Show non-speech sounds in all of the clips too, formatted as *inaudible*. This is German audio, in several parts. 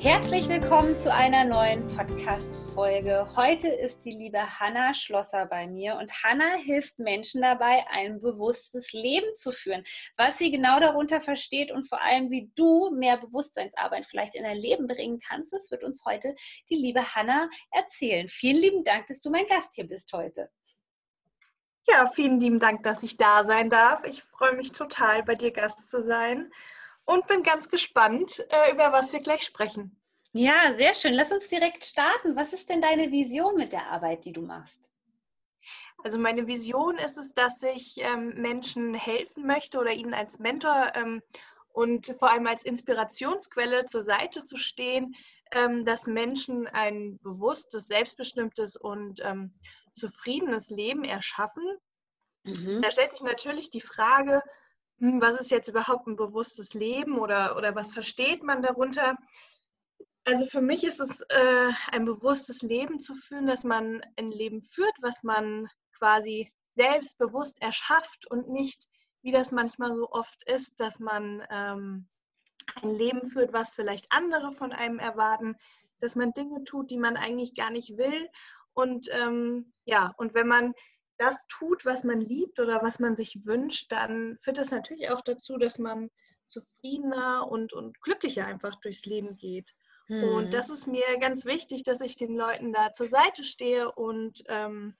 Herzlich willkommen zu einer neuen Podcast-Folge. Heute ist die liebe Hanna Schlosser bei mir und Hanna hilft Menschen dabei, ein bewusstes Leben zu führen. Was sie genau darunter versteht und vor allem, wie du mehr Bewusstseinsarbeit vielleicht in dein Leben bringen kannst, das wird uns heute die liebe Hanna erzählen. Vielen lieben Dank, dass du mein Gast hier bist heute. Ja, vielen lieben Dank, dass ich da sein darf. Ich freue mich total, bei dir Gast zu sein und bin ganz gespannt, äh, über was wir gleich sprechen. Ja, sehr schön. Lass uns direkt starten. Was ist denn deine Vision mit der Arbeit, die du machst? Also meine Vision ist es, dass ich ähm, Menschen helfen möchte oder ihnen als Mentor ähm, und vor allem als Inspirationsquelle zur Seite zu stehen, ähm, dass Menschen ein bewusstes, selbstbestimmtes und zufriedenes Leben erschaffen. Mhm. Da stellt sich natürlich die Frage, was ist jetzt überhaupt ein bewusstes Leben oder, oder was versteht man darunter? Also für mich ist es äh, ein bewusstes Leben zu führen, dass man ein Leben führt, was man quasi selbstbewusst erschafft und nicht, wie das manchmal so oft ist, dass man ähm, ein Leben führt, was vielleicht andere von einem erwarten, dass man Dinge tut, die man eigentlich gar nicht will. Und ähm, ja, und wenn man das tut, was man liebt oder was man sich wünscht, dann führt das natürlich auch dazu, dass man zufriedener und, und glücklicher einfach durchs Leben geht. Hm. Und das ist mir ganz wichtig, dass ich den Leuten da zur Seite stehe und ähm,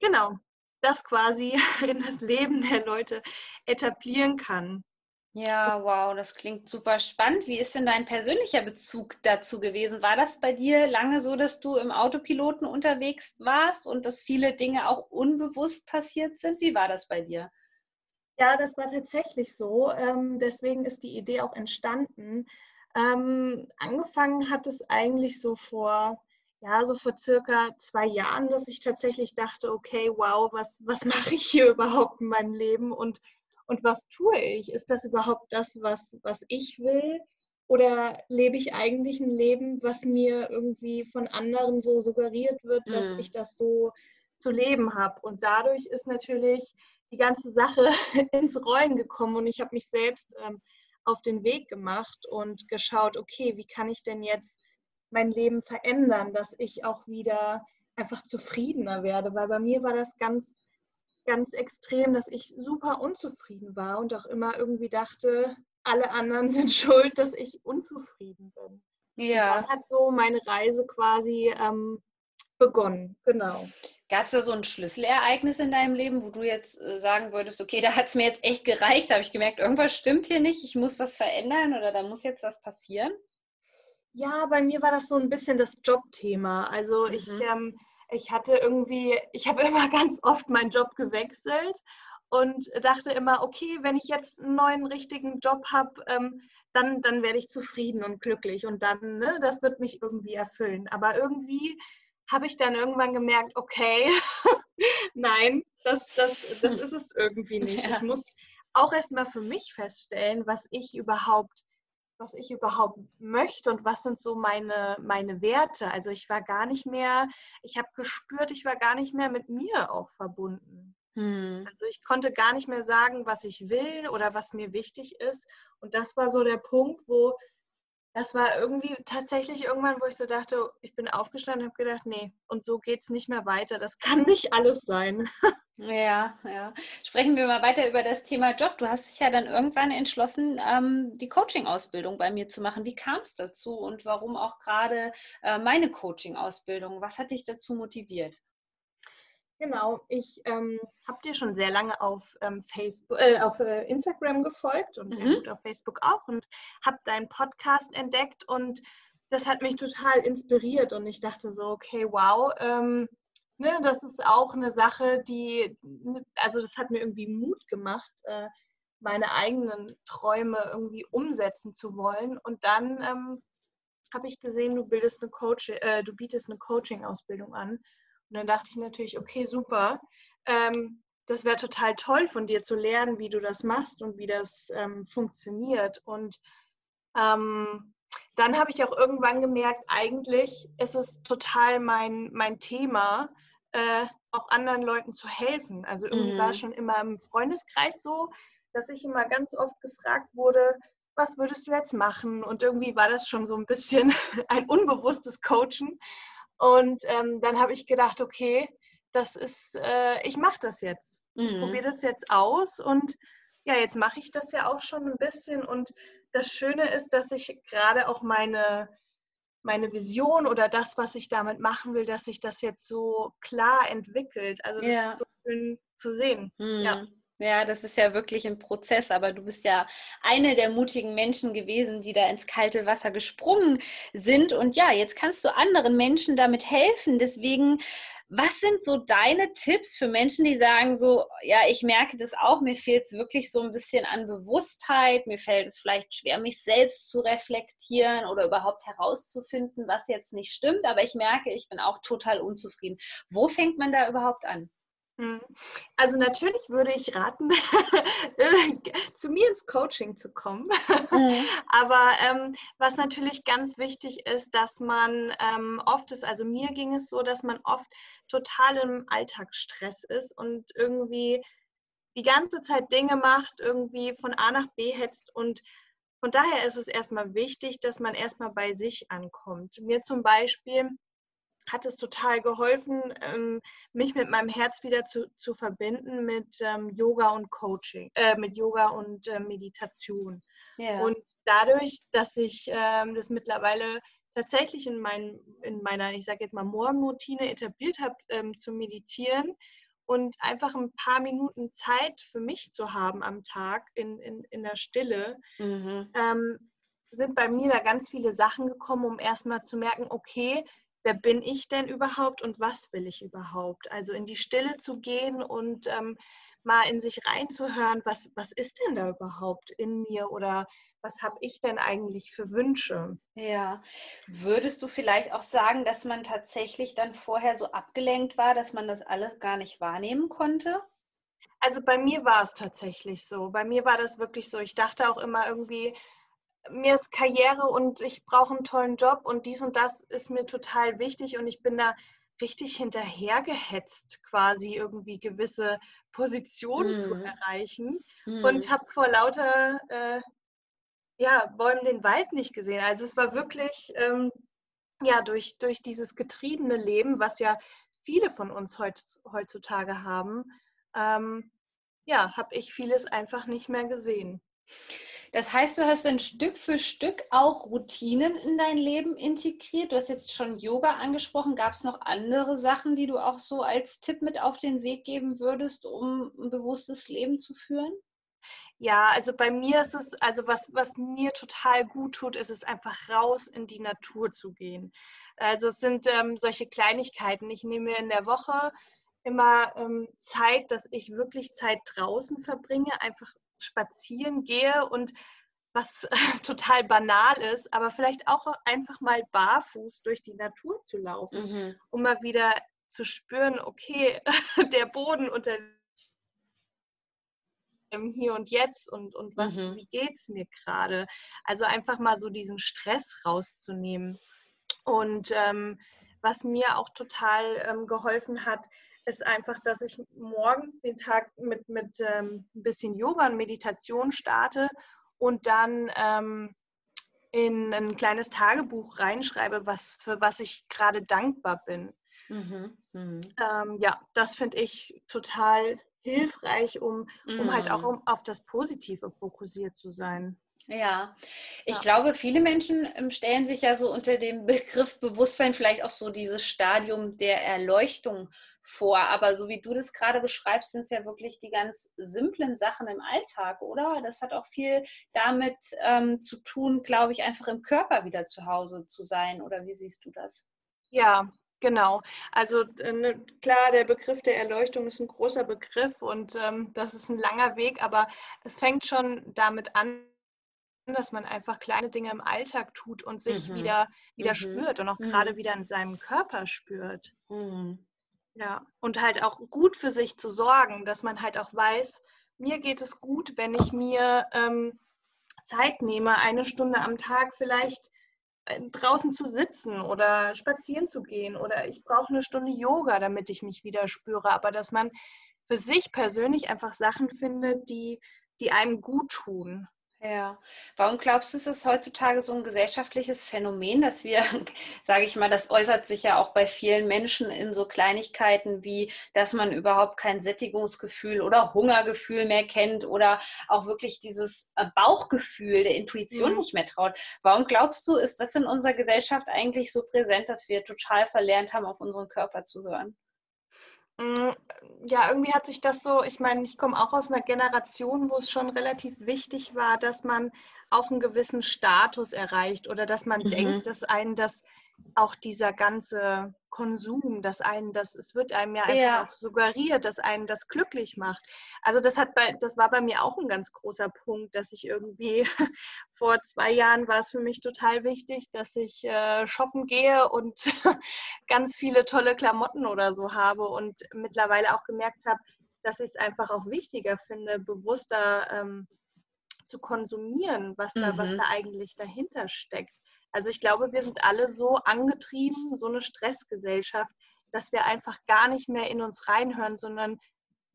genau das quasi *laughs* in das Leben der Leute etablieren kann. Ja, wow, das klingt super spannend. Wie ist denn dein persönlicher Bezug dazu gewesen? War das bei dir lange so, dass du im Autopiloten unterwegs warst und dass viele Dinge auch unbewusst passiert sind? Wie war das bei dir? Ja, das war tatsächlich so. Ähm, deswegen ist die Idee auch entstanden. Ähm, angefangen hat es eigentlich so vor, ja, so vor circa zwei Jahren, dass ich tatsächlich dachte, okay, wow, was, was *laughs* mache ich hier überhaupt in meinem Leben und und was tue ich? Ist das überhaupt das, was, was ich will? Oder lebe ich eigentlich ein Leben, was mir irgendwie von anderen so suggeriert wird, dass mm. ich das so zu leben habe? Und dadurch ist natürlich die ganze Sache *laughs* ins Rollen gekommen und ich habe mich selbst ähm, auf den Weg gemacht und geschaut, okay, wie kann ich denn jetzt mein Leben verändern, dass ich auch wieder einfach zufriedener werde, weil bei mir war das ganz ganz extrem, dass ich super unzufrieden war und auch immer irgendwie dachte, alle anderen *laughs* sind schuld, dass ich unzufrieden bin. Ja. Und dann hat so meine Reise quasi ähm, begonnen, genau. Gab es da so ein Schlüsselereignis in deinem Leben, wo du jetzt äh, sagen würdest, okay, da hat es mir jetzt echt gereicht, da habe ich gemerkt, irgendwas stimmt hier nicht, ich muss was verändern oder da muss jetzt was passieren? Ja, bei mir war das so ein bisschen das Jobthema. Also mhm. ich ähm, ich hatte irgendwie, ich habe *laughs* immer ganz oft meinen Job gewechselt und dachte immer, okay, wenn ich jetzt einen neuen richtigen Job habe, ähm, dann, dann werde ich zufrieden und glücklich und dann, ne, das wird mich irgendwie erfüllen. Aber irgendwie habe ich dann irgendwann gemerkt, okay, *laughs* nein, das, das, das *laughs* ist es irgendwie nicht. Ja. Ich muss auch erstmal für mich feststellen, was ich überhaupt was ich überhaupt möchte und was sind so meine, meine Werte. Also ich war gar nicht mehr, ich habe gespürt, ich war gar nicht mehr mit mir auch verbunden. Hm. Also ich konnte gar nicht mehr sagen, was ich will oder was mir wichtig ist. Und das war so der Punkt, wo das war irgendwie tatsächlich irgendwann, wo ich so dachte, ich bin aufgestanden und habe gedacht, nee, und so geht es nicht mehr weiter. Das kann nicht alles sein. *laughs* Ja, ja. Sprechen wir mal weiter über das Thema Job. Du hast dich ja dann irgendwann entschlossen, ähm, die Coaching-Ausbildung bei mir zu machen. Wie kam es dazu und warum auch gerade äh, meine Coaching-Ausbildung? Was hat dich dazu motiviert? Genau, ich ähm, habe dir schon sehr lange auf, ähm, Facebook, äh, auf äh, Instagram gefolgt und mhm. auf Facebook auch und habe deinen Podcast entdeckt und das hat mich total inspiriert und ich dachte so, okay, wow, ähm, ne, das ist auch eine Sache, die, also das hat mir irgendwie Mut gemacht, äh, meine eigenen Träume irgendwie umsetzen zu wollen und dann ähm, habe ich gesehen, du bildest eine Coach, äh, du bietest eine Coaching-Ausbildung an Und dann dachte ich natürlich, okay, super. Ähm, das wäre total toll von dir zu lernen, wie du das machst und wie das ähm, funktioniert. Und ähm, dann habe ich auch irgendwann gemerkt, eigentlich ist es total mein, mein Thema, äh, auch anderen Leuten zu helfen. Also irgendwie mhm. war es schon immer im Freundeskreis so, dass ich immer ganz oft gefragt wurde, was würdest du jetzt machen? Und irgendwie war das schon so ein bisschen *laughs* ein unbewusstes Coachen. Und ähm, dann habe ich gedacht, okay, das ist, äh, ich mache das jetzt. Mhm. Ich probiere das jetzt aus und ja, jetzt mache ich das ja auch schon ein bisschen. Und das Schöne ist, dass ich gerade auch meine, meine Vision oder das, was ich damit machen will, dass sich das jetzt so klar entwickelt. Also das ja. ist so schön zu sehen. Mhm. Ja. Ja, das ist ja wirklich ein Prozess, aber du bist ja eine der mutigen Menschen gewesen, die da ins kalte Wasser gesprungen sind. Und ja, jetzt kannst du anderen Menschen damit helfen. Deswegen, was sind so deine Tipps für Menschen, die sagen so, ja, ich merke das auch, mir fehlt es wirklich so ein bisschen an Bewusstheit, mir fällt es vielleicht schwer, mich selbst zu reflektieren oder überhaupt herauszufinden, was jetzt nicht stimmt, aber ich merke, ich bin auch total unzufrieden. Wo fängt man da überhaupt an? Hm. Also natürlich würde ich raten, *laughs* zu mir ins Coaching zu kommen. Mhm. *laughs* Aber ähm, was natürlich ganz wichtig ist, dass man ähm, oft ist, also mir ging es so, dass man oft total im Alltagsstress ist und irgendwie die ganze Zeit Dinge macht, irgendwie von A nach B hetzt und von daher ist es erstmal wichtig, dass man erstmal bei sich ankommt. Mir zum Beispiel hat es total geholfen, ähm, mich mit meinem Herz wieder zu, zu verbinden mit ähm, Yoga und Coaching, äh, mit Yoga und äh, Meditation. Ja. Und dadurch, dass ich ähm, das mittlerweile tatsächlich in, mein, in meiner, ich sage jetzt mal, Morgenroutine etabliert habe, ähm, zu meditieren und einfach ein paar Minuten Zeit für mich zu haben am Tag in, in, in der Stille, mhm. Ähm, sind bei mir da ganz viele Sachen gekommen, um erstmal zu merken, okay, wer bin ich denn überhaupt und was will ich überhaupt? Also in die Stille zu gehen und ähm, mal in sich reinzuhören, was, was ist denn da überhaupt in mir oder was habe ich denn eigentlich für Wünsche? Ja, würdest du vielleicht auch sagen, dass man tatsächlich dann vorher so abgelenkt war, dass man das alles gar nicht wahrnehmen konnte? Also bei mir war es tatsächlich so. Bei mir war das wirklich so. Ich dachte auch immer irgendwie, mir ist Karriere und ich brauche einen tollen Job und dies und das ist mir total wichtig und ich bin da richtig hinterhergehetzt, quasi irgendwie gewisse Positionen mhm. zu erreichen mhm. und habe vor lauter äh, ja, Bäumen den Wald nicht gesehen. Also es war wirklich ähm, ja durch, durch dieses getriebene Leben, was ja viele von uns heut, heutzutage haben, ähm, ja, habe ich vieles einfach nicht mehr gesehen. Das heißt, du hast dann Stück für Stück auch Routinen in dein Leben integriert. Du hast jetzt schon Yoga angesprochen. Gab es noch andere Sachen, die du auch so als Tipp mit auf den Weg geben würdest, um ein bewusstes Leben zu führen? Ja, also bei mir ist es, also was, was mir total gut tut, ist es einfach raus in die Natur zu gehen. Also es sind ähm, solche Kleinigkeiten. Ich nehme mir in der Woche immer ähm, Zeit, dass ich wirklich Zeit draußen verbringe, einfach spazieren gehe und was *laughs* total banal ist, aber vielleicht auch einfach mal barfuß durch die Natur zu laufen, mhm. um mal wieder zu spüren, okay, *laughs* der Boden unter dem Hier und Jetzt und, und was, mhm. wie geht es mir gerade? Also einfach mal so diesen Stress rauszunehmen. Und ähm, was mir auch total ähm, geholfen hat, ist einfach, dass ich morgens den Tag mit, mit ähm, ein bisschen Yoga und Meditation starte und dann ähm, in ein kleines Tagebuch reinschreibe, was, für was ich gerade dankbar bin. Mhm, mh. ähm, ja, das finde ich total hilfreich, um, um halt auch mhm. um, auf das Positive fokussiert zu sein. Ja, ich ja. glaube, viele Menschen ähm, stellen sich ja so unter dem Begriff Bewusstsein vielleicht auch so dieses Stadium der Erleuchtung vor. Aber so wie du das gerade beschreibst, sind es ja wirklich die ganz simplen Sachen im Alltag, oder? Das hat auch viel damit ähm, zu tun, glaube ich, einfach im Körper wieder zu Hause zu sein. Oder wie siehst du das? Ja, Genau, also äh, ne, klar, der Begriff der Erleuchtung ist ein großer Begriff und ähm, das ist ein langer Weg, aber es fängt schon damit an, dass man einfach kleine Dinge im Alltag tut und sich mhm. wieder, wieder mhm. spürt und auch mhm. gerade wieder in seinem Körper spürt. Ja, und halt auch gut für sich zu sorgen, dass man halt auch weiß, mir geht es gut, wenn ich mir ähm, Zeit nehme, eine Stunde am Tag vielleicht äh, draußen zu sitzen oder spazieren zu gehen oder ich brauche eine Stunde Yoga, damit ich mich wieder spüre. Aber dass man für sich persönlich einfach Sachen findet, die, die einem gut tun. Ja, warum glaubst du, ist es heutzutage so ein gesellschaftliches Phänomen, dass wir, *laughs* sage ich mal, das äußert sich ja auch bei vielen Menschen in so Kleinigkeiten wie, dass man überhaupt kein Sättigungsgefühl oder Hungergefühl mehr kennt oder auch wirklich dieses äh, Bauchgefühl der Intuition mhm. nicht mehr traut. Warum glaubst du, ist das in unserer Gesellschaft eigentlich so präsent, dass wir total verlernt haben, auf unseren Körper zu hören? Mm, ja, irgendwie hat sich das so, ich meine, ich komme auch aus einer Generation, wo es schon relativ wichtig war, dass man auch einen gewissen Status erreicht oder dass man mhm. denkt, dass einen das auch dieser ganze Konsum, dass einen das, es wird einem ja einfach ja. auch suggeriert, dass einen das glücklich macht. Also das hat bei, das war bei mir auch ein ganz großer Punkt, dass ich irgendwie *laughs* vor zwei Jahren war es für mich total wichtig, dass ich äh, shoppen gehe und *laughs* ganz viele tolle Klamotten oder so habe und mittlerweile auch gemerkt habe, dass ich es einfach auch wichtiger finde, bewusster ähm, zu konsumieren, was da, mhm. was da eigentlich dahinter steckt. Also ich glaube, wir sind alle so angetrieben, so eine Stressgesellschaft, dass wir einfach gar nicht mehr in uns reinhören, sondern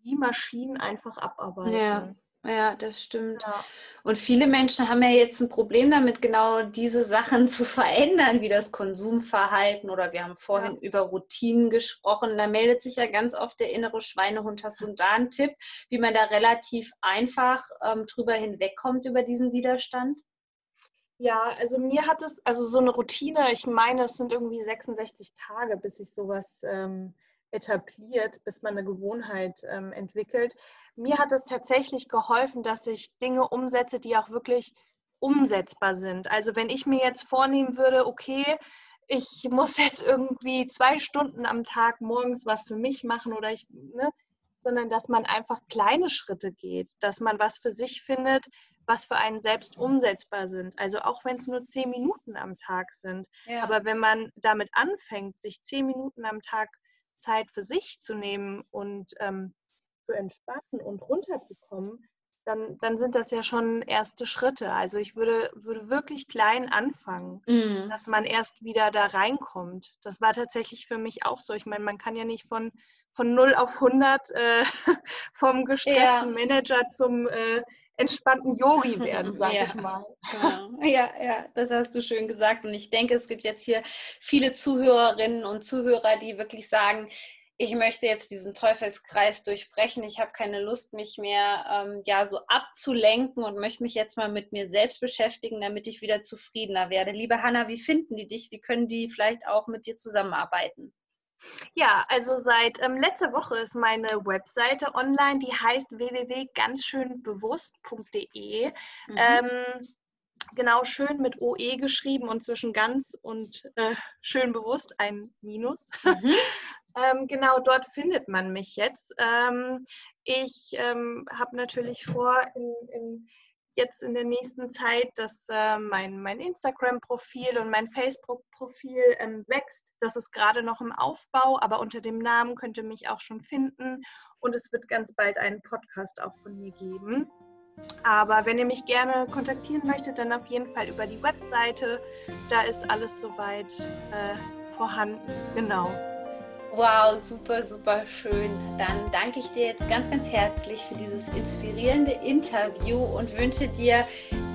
wie Maschinen einfach abarbeiten. Ja. Ja, das stimmt. Ja. Und viele Menschen haben ja jetzt ein Problem damit, genau diese Sachen zu verändern, wie das Konsumverhalten oder wir haben vorhin ja. über Routinen gesprochen. Da meldet sich ja ganz oft der innere Schweinehund. Hast du da einen Tipp, wie man da relativ einfach ähm, drüber hinwegkommt über diesen Widerstand? Ja, also mir hat es, also so eine Routine, ich meine, es sind irgendwie 66 Tage, bis sich sowas ähm, etabliert, bis man eine Gewohnheit ähm, entwickelt. Mir hat es tatsächlich geholfen, dass ich Dinge umsetze, die auch wirklich umsetzbar sind. Also wenn ich mir jetzt vornehmen würde, okay, ich muss jetzt irgendwie zwei Stunden am Tag morgens was für mich machen oder ich, ne, sondern dass man einfach kleine Schritte geht, dass man was für sich findet, was für einen selbst umsetzbar sind. Also auch wenn es nur zehn Minuten am Tag sind. Ja. Aber wenn man damit anfängt, sich zehn Minuten am Tag Zeit für sich zu nehmen und ähm, zu entspannen und runterzukommen, dann, dann sind das ja schon erste Schritte. Also ich würde, würde wirklich klein anfangen, mhm. dass man erst wieder da reinkommt. Das war tatsächlich für mich auch so. Ich meine, man kann ja nicht von von 0 auf 100 äh, *laughs* vom gestressten ja. Manager zum äh, entspannten Yogi werden, sag ja. ich mal. Genau. Ja, ja, das hast du schön gesagt. Und ich denke, es gibt jetzt hier viele Zuhörerinnen und Zuhörer, die wirklich sagen, ich möchte jetzt diesen Teufelskreis durchbrechen. Ich habe keine Lust, mich mehr ähm, ja so abzulenken und möchte mich jetzt mal mit mir selbst beschäftigen, damit ich wieder zufriedener werde. Liebe Hanna, wie finden die dich? Wie können die vielleicht auch mit dir zusammenarbeiten? Ja, also seit ähm, letzter Woche ist meine Webseite online, die heißt www.ganzschönbewusst.de. Mhm. Ähm, genau, schön mit OE geschrieben und zwischen ganz und äh, schön bewusst ein Minus. *laughs* Mhm. ähm, genau, dort findet man mich jetzt. Ähm, ich ähm, habe natürlich vor, in, in jetzt in der nächsten Zeit, dass äh, mein, mein Instagram-Profil und mein Facebook-Profil ähm, wächst. Das ist gerade noch im Aufbau, aber unter dem Namen könnt ihr mich auch schon finden. Und es wird ganz bald einen Podcast auch von mir geben. Aber wenn ihr mich gerne kontaktieren möchtet, dann auf jeden Fall über die Webseite. Da ist alles soweit äh, vorhanden. Genau. Wow, super, super schön. Dann danke ich dir jetzt ganz, ganz herzlich für dieses inspirierende Interview und wünsche dir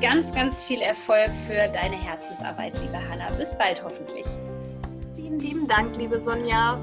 ganz, ganz viel Erfolg für deine Herzensarbeit, liebe Hanna. Bis bald hoffentlich. Vielen lieben Dank, liebe Sonja.